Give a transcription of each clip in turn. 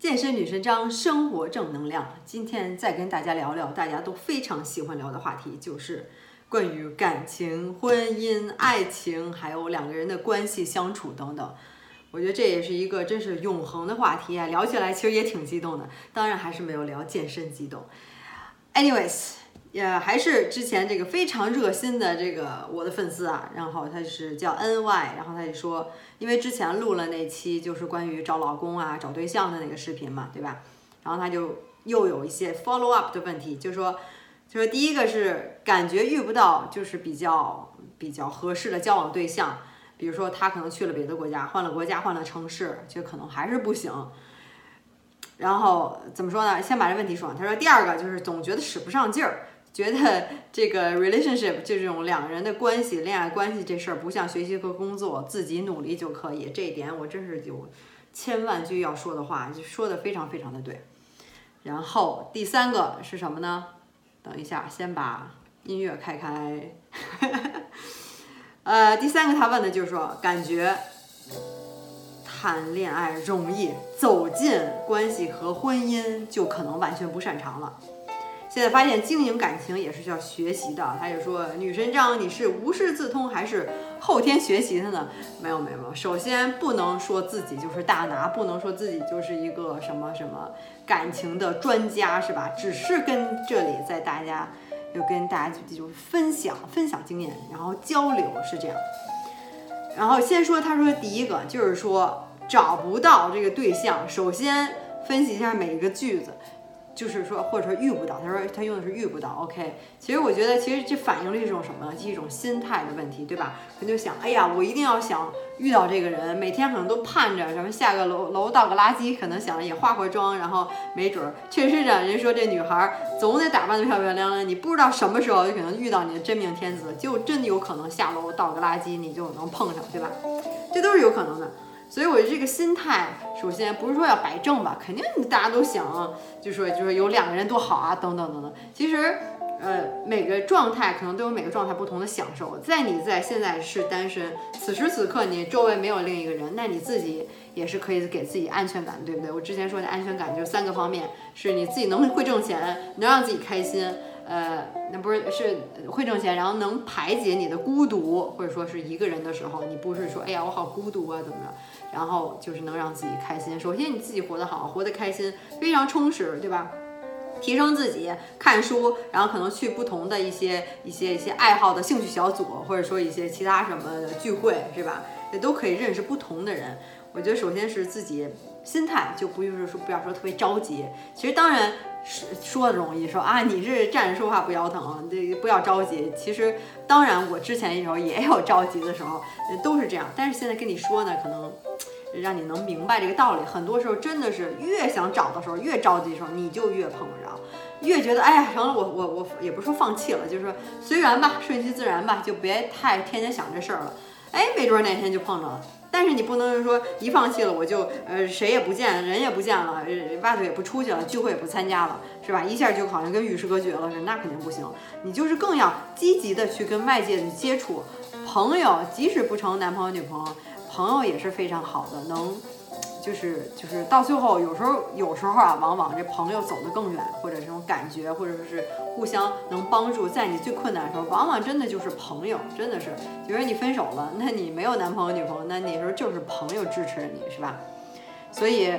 健身女神张，生活正能量。今天再跟大家聊聊大家都非常喜欢聊的话题，就是关于感情、婚姻、爱情，还有两个人的关系相处等等。我觉得这也是一个真是永恒的话题啊，聊起来其实也挺激动的。当然还是没有聊健身激动。Anyways。也还是之前这个非常热心的这个我的粉丝啊，然后他是叫 N Y，然后他就说，因为之前录了那期就是关于找老公啊、找对象的那个视频嘛，对吧？然后他就又有一些 follow up 的问题，就说，就说第一个是感觉遇不到就是比较比较合适的交往对象，比如说他可能去了别的国家，换了国家，换了城市，就可能还是不行。然后怎么说呢？先把这问题说完。他说第二个就是总觉得使不上劲儿。觉得这个 relationship 就这种两人的关系、恋爱关系这事儿，不像学习和工作，自己努力就可以。这一点我真是有千万句要说的话，就说的非常非常的对。然后第三个是什么呢？等一下，先把音乐开开。呃，第三个他问的就是说，感觉谈恋爱容易，走进关系和婚姻就可能完全不擅长了。现在发现经营感情也是需要学习的。他就说：“女神章，你是无师自通还是后天学习的呢？”没有没有没有。首先不能说自己就是大拿，不能说自己就是一个什么什么感情的专家，是吧？只是跟这里在大家，就跟大家就就分享分享经验，然后交流是这样。然后先说，他说第一个就是说找不到这个对象，首先分析一下每一个句子。就是说，或者说遇不到，他说他用的是遇不到。OK，其实我觉得，其实这反映了一种什么呢？是一种心态的问题，对吧？他就想，哎呀，我一定要想遇到这个人，每天可能都盼着什么下个楼楼倒个垃圾，可能想也化化妆，然后没准儿确实的，人说这女孩总得打扮得漂漂亮亮，你不知道什么时候就可能遇到你的真命天子，就真有可能下楼倒个垃圾你就能碰上，对吧？这都是有可能的。所以，我这个心态，首先不是说要摆正吧，肯定大家都想，就说就说有两个人多好啊，等等等等。其实，呃，每个状态可能都有每个状态不同的享受。在你在现在是单身，此时此刻你周围没有另一个人，那你自己也是可以给自己安全感，对不对？我之前说的安全感就是三个方面：是你自己能会挣钱，能让自己开心。呃，那不是是会挣钱，然后能排解你的孤独，或者说是一个人的时候，你不是说哎呀我好孤独啊怎么着，然后就是能让自己开心。首先你自己活得好，活得开心，非常充实，对吧？提升自己，看书，然后可能去不同的一些一些一些爱好的兴趣小组，或者说一些其他什么的聚会，是吧？也都可以认识不同的人。我觉得首先是自己心态，就不就是说不要说特别着急。其实当然。说说容易说啊，你是站着说话不腰疼，这不要着急。其实当然，我之前的时候也有着急的时候，都是这样。但是现在跟你说呢，可能让你能明白这个道理。很多时候真的是越想找的时候，越着急的时候，你就越碰不着，越觉得哎呀，成了我我我也不说放弃了，就是说随缘吧，顺其自然吧，就别太天天想这事儿了。哎，没准哪天就碰着了。但是你不能说一放弃了我就呃谁也不见人也不见了，外头也不出去了，聚会也不参加了，是吧？一下就好像跟与世隔绝了似的，那肯定不行。你就是更要积极的去跟外界的接触，朋友即使不成男朋友女朋友，朋友也是非常好的，能。就是就是到最后，有时候有时候啊，往往这朋友走得更远，或者这种感觉，或者说是互相能帮助，在你最困难的时候，往往真的就是朋友，真的是。比如说你分手了，那你没有男朋友女朋友，那你时候就是朋友支持你，是吧？所以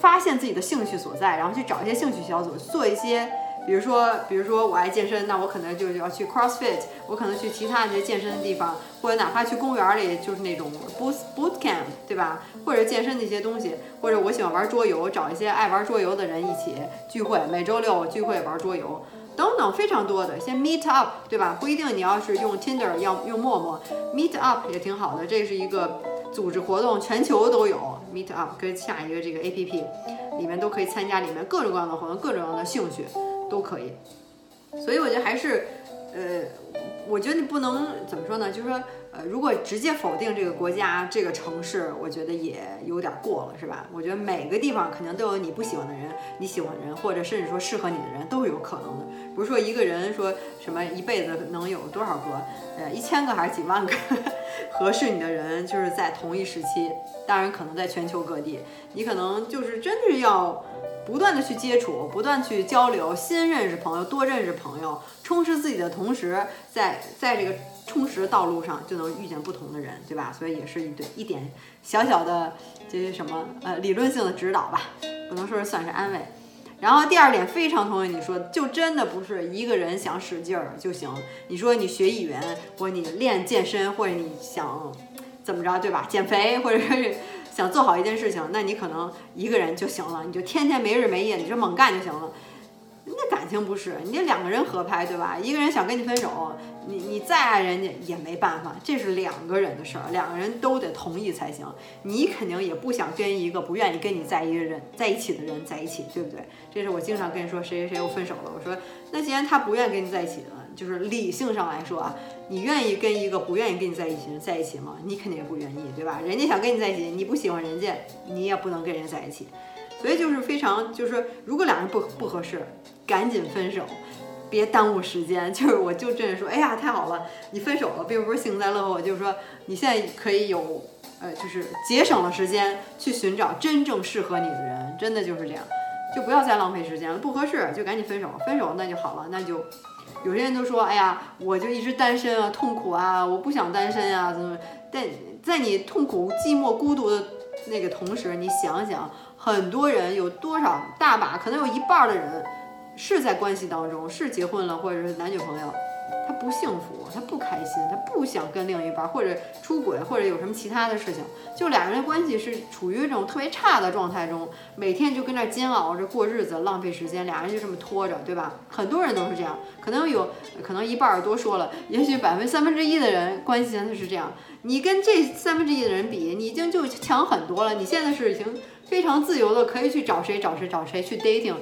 发现自己的兴趣所在，然后去找一些兴趣小组，做一些。比如说，比如说我爱健身，那我可能就要去 CrossFit，我可能去其他一些健身的地方，或者哪怕去公园里，就是那种 boot boot camp，对吧？或者健身的一些东西，或者我喜欢玩桌游，找一些爱玩桌游的人一起聚会，每周六聚会玩桌游，等等，非常多的，先 meet up，对吧？不一定你要是用 Tinder，要用陌陌，meet up 也挺好的，这是一个组织活动，全球都有 meet up，跟下一个这个 APP 里面都可以参加，里面各种各样的活动，各种各样的兴趣。都可以，所以我觉得还是，呃，我觉得你不能怎么说呢？就是说，呃，如果直接否定这个国家、这个城市，我觉得也有点过了，是吧？我觉得每个地方肯定都有你不喜欢的人，你喜欢的人，或者甚至说适合你的人，都是有可能的。不是说一个人说什么一辈子能有多少个，呃，一千个还是几万个合适你的人，就是在同一时期，当然可能在全球各地，你可能就是真的要不断的去接触，不断去交流，新认识朋友，多认识朋友，充实自己的同时，在在这个充实的道路上就能遇见不同的人，对吧？所以也是一对一点小小的这些什么呃理论性的指导吧，不能说是算是安慰。然后第二点非常同意你说，就真的不是一个人想使劲儿就行。你说你学语言，或者你练健身，或者你想怎么着，对吧？减肥，或者是想做好一件事情，那你可能一个人就行了，你就天天没日没夜，你就猛干就行了。那感情不是，你得两个人合拍，对吧？一个人想跟你分手，你你再爱人家也没办法，这是两个人的事儿，两个人都得同意才行。你肯定也不想跟一个不愿意跟你在一个人在一起的人在一起，对不对？这是我经常跟你说，谁谁谁又分手了，我说那既然他不愿意跟你在一起了，就是理性上来说啊，你愿意跟一个不愿意跟你在一起的人在一起吗？你肯定也不愿意，对吧？人家想跟你在一起，你不喜欢人家，你也不能跟人在一起。所以就是非常，就是说，如果两人不不合适，赶紧分手，别耽误时间。就是我就这样说，哎呀，太好了，你分手了，并不是幸灾乐祸，就是说你现在可以有，呃，就是节省了时间去寻找真正适合你的人，真的就是这样，就不要再浪费时间了，不合适就赶紧分手，分手那就好了，那就有些人都说，哎呀，我就一直单身啊，痛苦啊，我不想单身啊，怎么？但在你痛苦、寂寞、孤独的那个同时，你想想。很多人有多少大把，可能有一半的人是在关系当中，是结婚了或者是男女朋友，不幸福，他不开心，他不想跟另一半或者出轨或者有什么其他的事情，就俩人的关系是处于这种特别差的状态中，每天就跟那煎熬着过日子，浪费时间，俩人就这么拖着，对吧？很多人都是这样，可能有可能一半儿多说了，也许百分三分之一的人关系现在是这样，你跟这三分之一的人比，你已经就强很多了，你现在是已经。非常自由的，可以去找谁找谁找谁去 dating，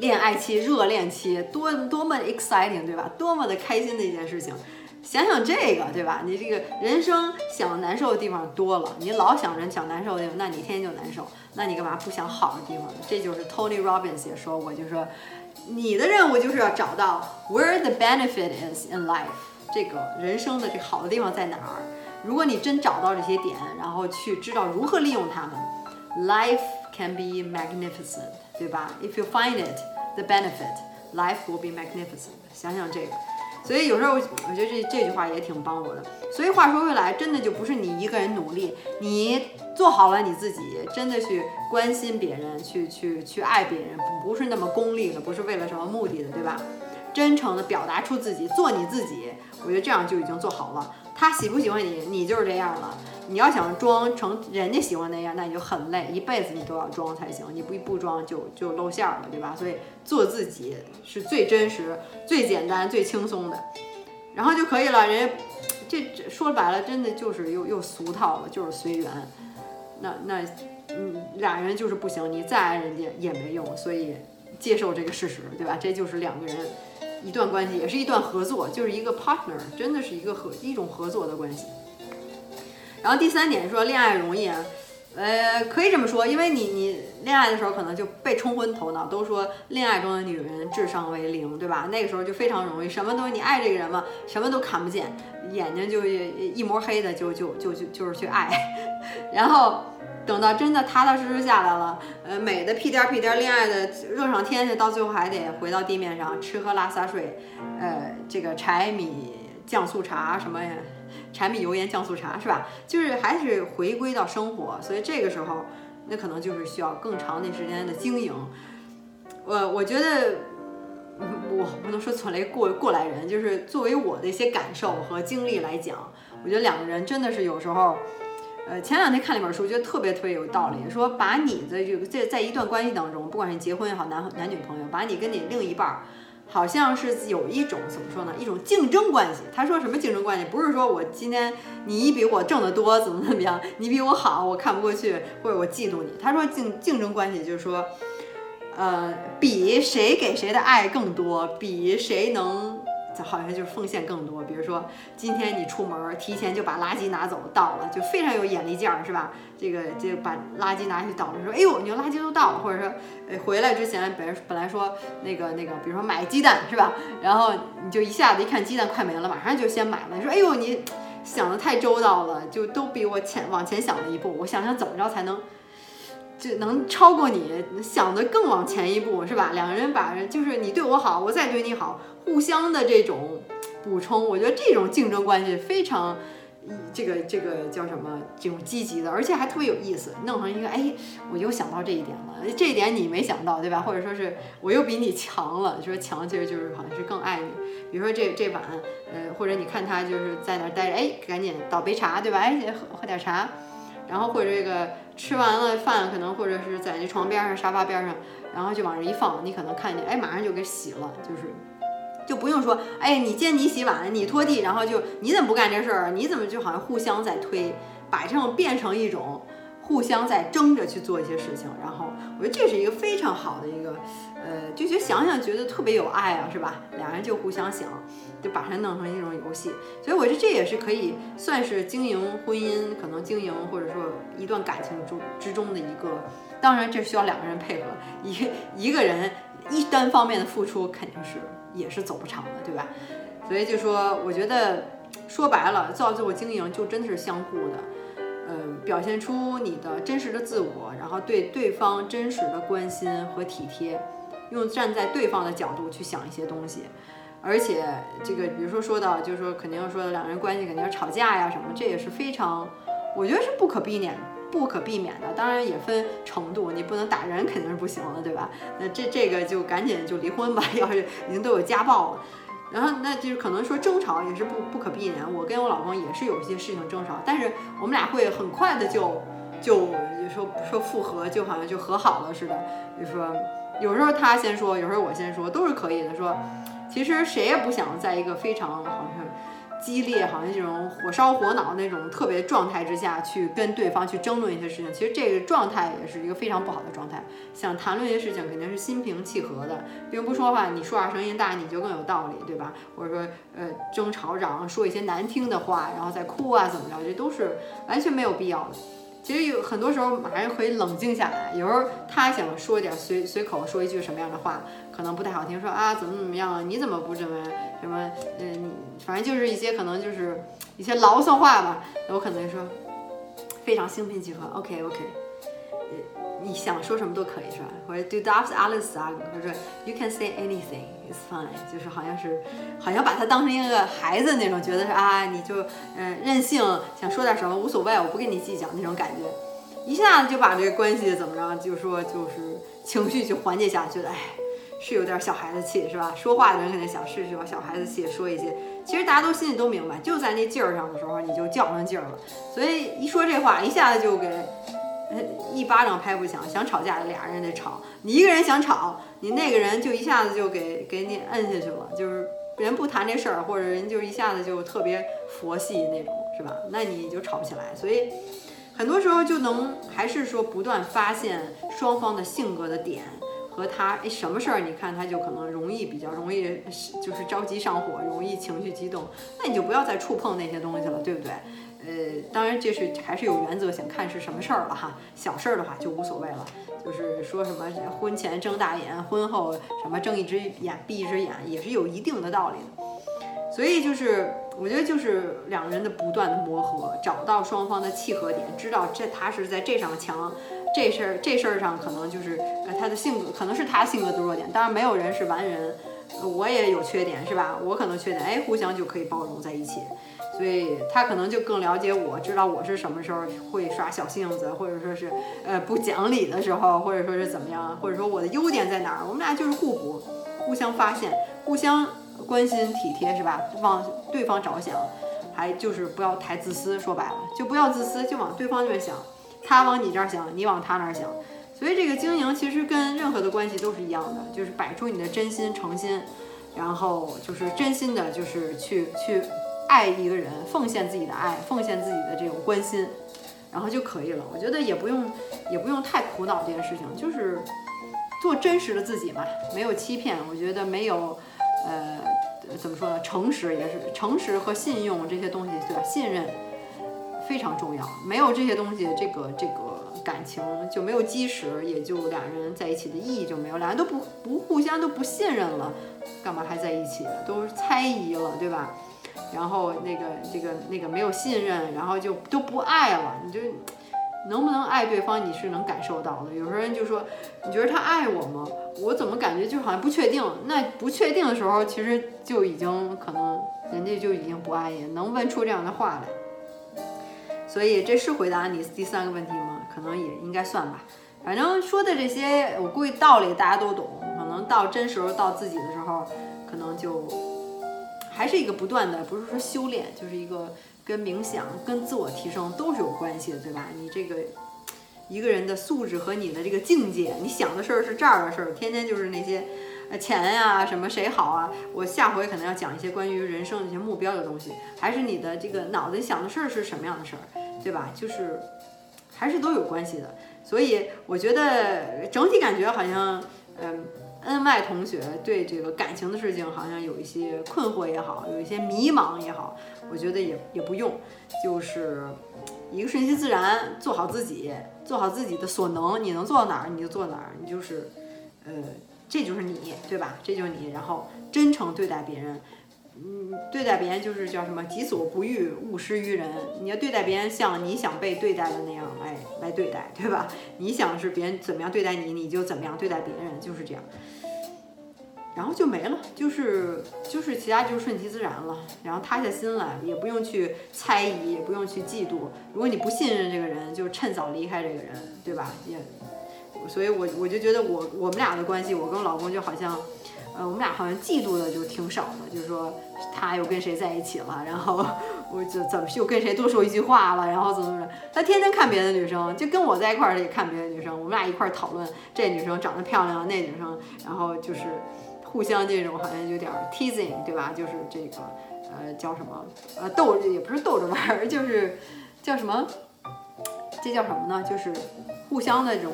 恋爱期、热恋期，多多么 exciting，对吧？多么的开心的一件事情。想想这个，对吧？你这个人生想难受的地方多了，你老想着想难受的地方，那你天天就难受。那你干嘛不想好的地方呢？这就是 Tony Robbins 也说过，就说你的任务就是要找到 where the benefit is in life，这个人生的这好的地方在哪儿。如果你真找到这些点，然后去知道如何利用它们。Life can be magnificent，对吧？If you find it the benefit, life will be magnificent。想想这个，所以有时候我觉得这这句话也挺帮我的。所以话说回来，真的就不是你一个人努力，你做好了你自己，真的去关心别人，去去去爱别人，不是那么功利的，不是为了什么目的的，对吧？真诚的表达出自己，做你自己，我觉得这样就已经做好了。他喜不喜欢你，你就是这样了。你要想装成人家喜欢那样，那你就很累，一辈子你都要装才行。你不不装就就露馅了，对吧？所以做自己是最真实、最简单、最轻松的，然后就可以了。人家这说白了，真的就是又又俗套了，就是随缘。那那嗯，俩人就是不行，你再爱人家也没用。所以接受这个事实，对吧？这就是两个人一段关系，也是一段合作，就是一个 partner，真的是一个合一种合作的关系。然后第三点说恋爱容易啊，呃，可以这么说，因为你你恋爱的时候可能就被冲昏头脑，都说恋爱中的女人智商为零，对吧？那个时候就非常容易，什么东西你爱这个人嘛，什么都看不见，眼睛就一抹黑的，就就就就就是去爱，然后等到真的踏踏实实下来了，呃，美的屁颠屁颠恋爱的热上天去，到最后还得回到地面上吃喝拉撒睡，呃，这个柴米酱醋茶什么呀？柴米油盐酱醋茶是吧？就是还是回归到生活，所以这个时候那可能就是需要更长的时间的经营。我我觉得我不能说存雷过过来人，就是作为我的一些感受和经历来讲，我觉得两个人真的是有时候，呃，前两天看了一本书，觉得特别特别有道理，说把你的这个在在一段关系当中，不管是结婚也好，男男女朋友，把你跟你另一半儿。好像是有一种怎么说呢？一种竞争关系。他说什么竞争关系？不是说我今天你比我挣得多，怎么怎么样？你比我好，我看不过去，或者我嫉妒你。他说竞竞争关系就是说，呃，比谁给谁的爱更多，比谁能。好像就是奉献更多，比如说今天你出门提前就把垃圾拿走倒了，就非常有眼力劲儿，是吧？这个就把垃圾拿去倒了，说哎呦，你垃圾都倒了，或者说呃回来之前本本来说那个那个，比如说买鸡蛋是吧？然后你就一下子一看鸡蛋快没了，马上就先买了，你说哎呦你想的太周到了，就都比我前往前想了一步。我想想怎么着才能就能超过你，想的更往前一步，是吧？两个人把就是你对我好，我再对你好，互相的这种补充，我觉得这种竞争关系非常。这个这个叫什么？这种积极的，而且还特别有意思，弄成一个哎，我又想到这一点了，这一点你没想到，对吧？或者说是我又比你强了，说强其实就是好像是更爱你。比如说这这碗，呃，或者你看他就是在那儿待着，哎，赶紧倒杯茶，对吧？哎，喝喝点茶，然后或者这个吃完了饭，可能或者是在那床边上、沙发边上，然后就往这一放，你可能看见，哎，马上就给洗了，就是。就不用说，哎，你见你洗碗，你拖地，然后就你怎么不干这事儿？你怎么就好像互相在推，把这种变成一种互相在争着去做一些事情。然后我觉得这是一个非常好的一个，呃，就觉得想想觉得特别有爱啊，是吧？两人就互相想，就把它弄成一种游戏。所以我觉得这也是可以算是经营婚姻，可能经营或者说一段感情中之中的一个。当然这需要两个人配合，一一个人一单方面的付出肯定是。也是走不长的，对吧？所以就说，我觉得说白了，造就经营就真的是相互的，嗯，表现出你的真实的自我，然后对对方真实的关心和体贴，用站在对方的角度去想一些东西，而且这个比如说说到，就是说肯定说两人关系肯定要吵架呀什么，这也是非常，我觉得是不可避免。不可避免的，当然也分程度，你不能打人肯定是不行的，对吧？那这这个就赶紧就离婚吧，要是已经都有家暴了，然后那就是可能说争吵也是不不可避免。我跟我老公也是有一些事情争吵，但是我们俩会很快的就就说说复合，就好像就和好了似的。就说有时候他先说，有时候我先说，都是可以的。说其实谁也不想在一个非常好像。激烈，好像这种火烧火脑那种特别状态之下去跟对方去争论一些事情，其实这个状态也是一个非常不好的状态。想谈论一些事情，肯定是心平气和的，并不说话，你说话声音大，你就更有道理，对吧？或者说，呃，争吵嚷，说一些难听的话，然后再哭啊，怎么着，这都是完全没有必要的。其实有很多时候还是可以冷静下来。有时候他想说点随随口说一句什么样的话，可能不太好听，说啊怎么怎么样，你怎么不这么什么？嗯，反正就是一些可能就是一些牢骚话吧。我可能说非常心平气和，OK OK 呃。你想说什么都可以是吧？或者 Do darfs Alice 啊或者 You can say anything, it's fine。就是好像是，好像把他当成一个孩子那种，觉得是啊，你就嗯任性，想说点什么无所谓，我不跟你计较那种感觉，一下子就把这个关系怎么着，就说就是情绪就缓解下去了。哎，是有点小孩子气是吧？说话的人肯定想是有小孩子气说一些，其实大家都心里都明白，就在那劲儿上的时候你就较上劲儿了，所以一说这话一下子就给。一巴掌拍不响，想吵架俩人得吵，你一个人想吵，你那个人就一下子就给给你摁下去了，就是人不谈这事儿，或者人就一下子就特别佛系那种，是吧？那你就吵不起来。所以很多时候就能还是说不断发现双方的性格的点和他哎什么事儿，你看他就可能容易比较容易就是着急上火，容易情绪激动，那你就不要再触碰那些东西了，对不对？呃，当然这是还是有原则，想看是什么事儿了哈。小事儿的话就无所谓了，就是说什么婚前睁大眼，婚后什么睁一只眼闭一只眼，也是有一定的道理的。所以就是我觉得就是两个人的不断的磨合，找到双方的契合点，知道这他是在这上强，这事儿这事儿上可能就是呃他的性格可能是他性格的弱点。当然没有人是完人，我也有缺点是吧？我可能缺点，哎，互相就可以包容在一起。所以他可能就更了解我，知道我是什么时候会耍小性子，或者说是呃不讲理的时候，或者说是怎么样，或者说我的优点在哪儿，我们俩就是互补，互相发现，互相关心体贴，是吧？往对方着想，还就是不要太自私，说白了就不要自私，就往对方那边想，他往你这儿想，你往他那儿想。所以这个经营其实跟任何的关系都是一样的，就是摆出你的真心诚心，然后就是真心的，就是去去。爱一个人，奉献自己的爱，奉献自己的这种关心，然后就可以了。我觉得也不用，也不用太苦恼这件事情，就是做真实的自己嘛，没有欺骗。我觉得没有，呃，怎么说呢？诚实也是，诚实和信用这些东西，对吧？信任非常重要，没有这些东西，这个这个感情就没有基石，也就两人在一起的意义就没有。两人都不不互相都不信任了，干嘛还在一起？都猜疑了，对吧？然后那个这个那个没有信任，然后就都不爱了，你就能不能爱对方，你是能感受到的。有时候人就说，你觉得他爱我吗？我怎么感觉就好像不确定？那不确定的时候，其实就已经可能人家就已经不爱你，能问出这样的话来。所以这是回答你第三个问题吗？可能也应该算吧。反正说的这些，我估计道理大家都懂。可能到真时候到自己的时候，可能就还是一个不断的，不是说修炼，就是一个跟冥想、跟自我提升都是有关系的，对吧？你这个一个人的素质和你的这个境界，你想的事儿是这儿的事儿，天天就是那些钱呀、什么谁好啊。我下回可能要讲一些关于人生的一些目标的东西，还是你的这个脑子里想的事儿是什么样的事儿，对吧？就是还是都有关系的。所以我觉得整体感觉好像，嗯，恩爱同学对这个感情的事情好像有一些困惑也好，有一些迷茫也好，我觉得也也不用，就是一个顺其自然，做好自己，做好自己的所能，你能做到哪儿你就做哪儿，你就是，呃，这就是你，对吧？这就是你，然后真诚对待别人。嗯，对待别人就是叫什么“己所不欲，勿施于人”。你要对待别人像你想被对待的那样来来对待，对吧？你想是别人怎么样对待你，你就怎么样对待别人，就是这样。然后就没了，就是就是其他就顺其自然了，然后塌下心来，也不用去猜疑，也不用去嫉妒。如果你不信任这个人，就趁早离开这个人，对吧？也，所以我我就觉得我我们俩的关系，我跟我老公就好像。呃，我们俩好像嫉妒的就挺少的，就是说他又跟谁在一起了，然后我就怎么又跟谁多说一句话了，然后怎么怎么。他天天看别的女生，就跟我在一块儿也看别的女生，我们俩一块儿讨论这女生长得漂亮，那女生，然后就是互相这种好像有点 teasing，对吧？就是这个呃叫什么呃逗也不是逗着玩儿，就是叫什么这叫什么呢？就是互相的这种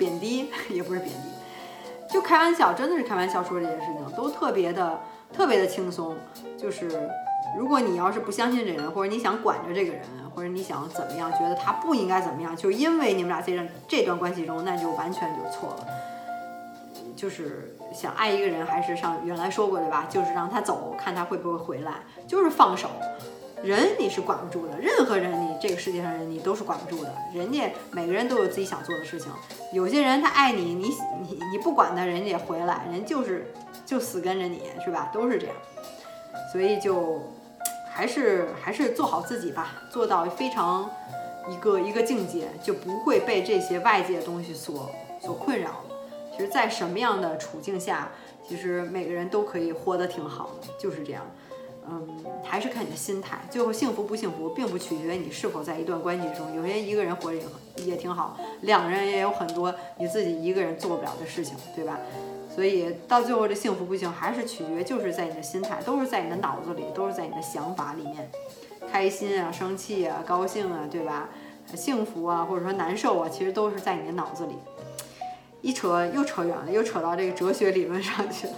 贬低，也不是贬低。就开玩笑，真的是开玩笑说这件事情，都特别的特别的轻松。就是如果你要是不相信这人，或者你想管着这个人，或者你想怎么样，觉得他不应该怎么样，就因为你们俩这这段关系中，那就完全就错了。就是想爱一个人，还是上原来说过对吧？就是让他走，看他会不会回来，就是放手。人你是管不住的，任何人你这个世界上人你都是管不住的。人家每个人都有自己想做的事情，有些人他爱你，你你你不管他，人家也回来，人就是就死跟着你是吧？都是这样，所以就还是还是做好自己吧，做到非常一个一个境界，就不会被这些外界的东西所所困扰了。其实，在什么样的处境下，其实每个人都可以活得挺好的，就是这样。嗯，还是看你的心态。最后幸福不幸福，并不取决于你是否在一段关系中。有些一个人活着也也挺好，两个人也有很多你自己一个人做不了的事情，对吧？所以到最后这幸福不幸还是取决，就是在你的心态，都是在你的脑子里，都是在你的想法里面。开心啊，生气啊，高兴啊，对吧？幸福啊，或者说难受啊，其实都是在你的脑子里。一扯又扯远了，又扯到这个哲学理论上去了。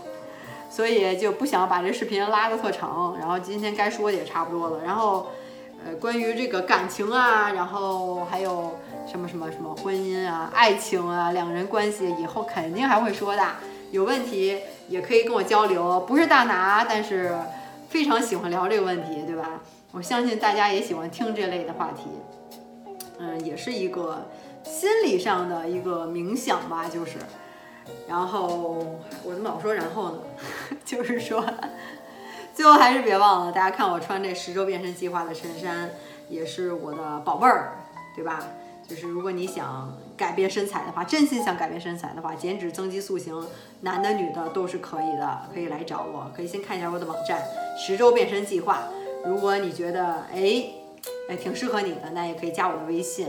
所以就不想把这视频拉得特长，然后今天该说的也差不多了。然后，呃，关于这个感情啊，然后还有什么什么什么婚姻啊、爱情啊、两人关系，以后肯定还会说的。有问题也可以跟我交流，不是大拿，但是非常喜欢聊这个问题，对吧？我相信大家也喜欢听这类的话题。嗯，也是一个心理上的一个冥想吧，就是。然后我怎么老说然后呢？就是说，最后还是别忘了，大家看我穿这十周变身计划的衬衫，也是我的宝贝儿，对吧？就是如果你想改变身材的话，真心想改变身材的话，减脂增肌塑形，男的女的都是可以的，可以来找我，可以先看一下我的网站十周变身计划。如果你觉得哎哎挺适合你的，那也可以加我的微信。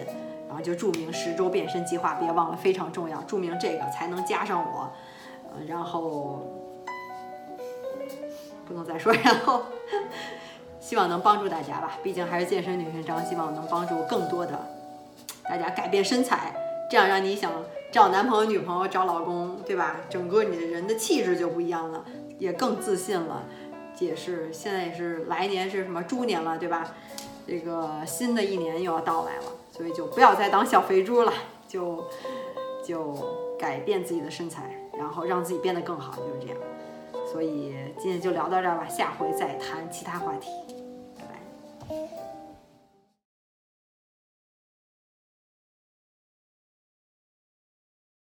然后就注明十周变身计划，别忘了非常重要，注明这个才能加上我。呃，然后不能再说，然后希望能帮助大家吧，毕竟还是健身女神张，希望能帮助更多的大家改变身材，这样让你想找男朋友、女朋友、找老公，对吧？整个你的人的气质就不一样了，也更自信了。也是现在也是来年是什么猪年了，对吧？这个新的一年又要到来了。所以就不要再当小肥猪了，就就改变自己的身材，然后让自己变得更好，就是这样。所以今天就聊到这儿吧，下回再谈其他话题。拜拜。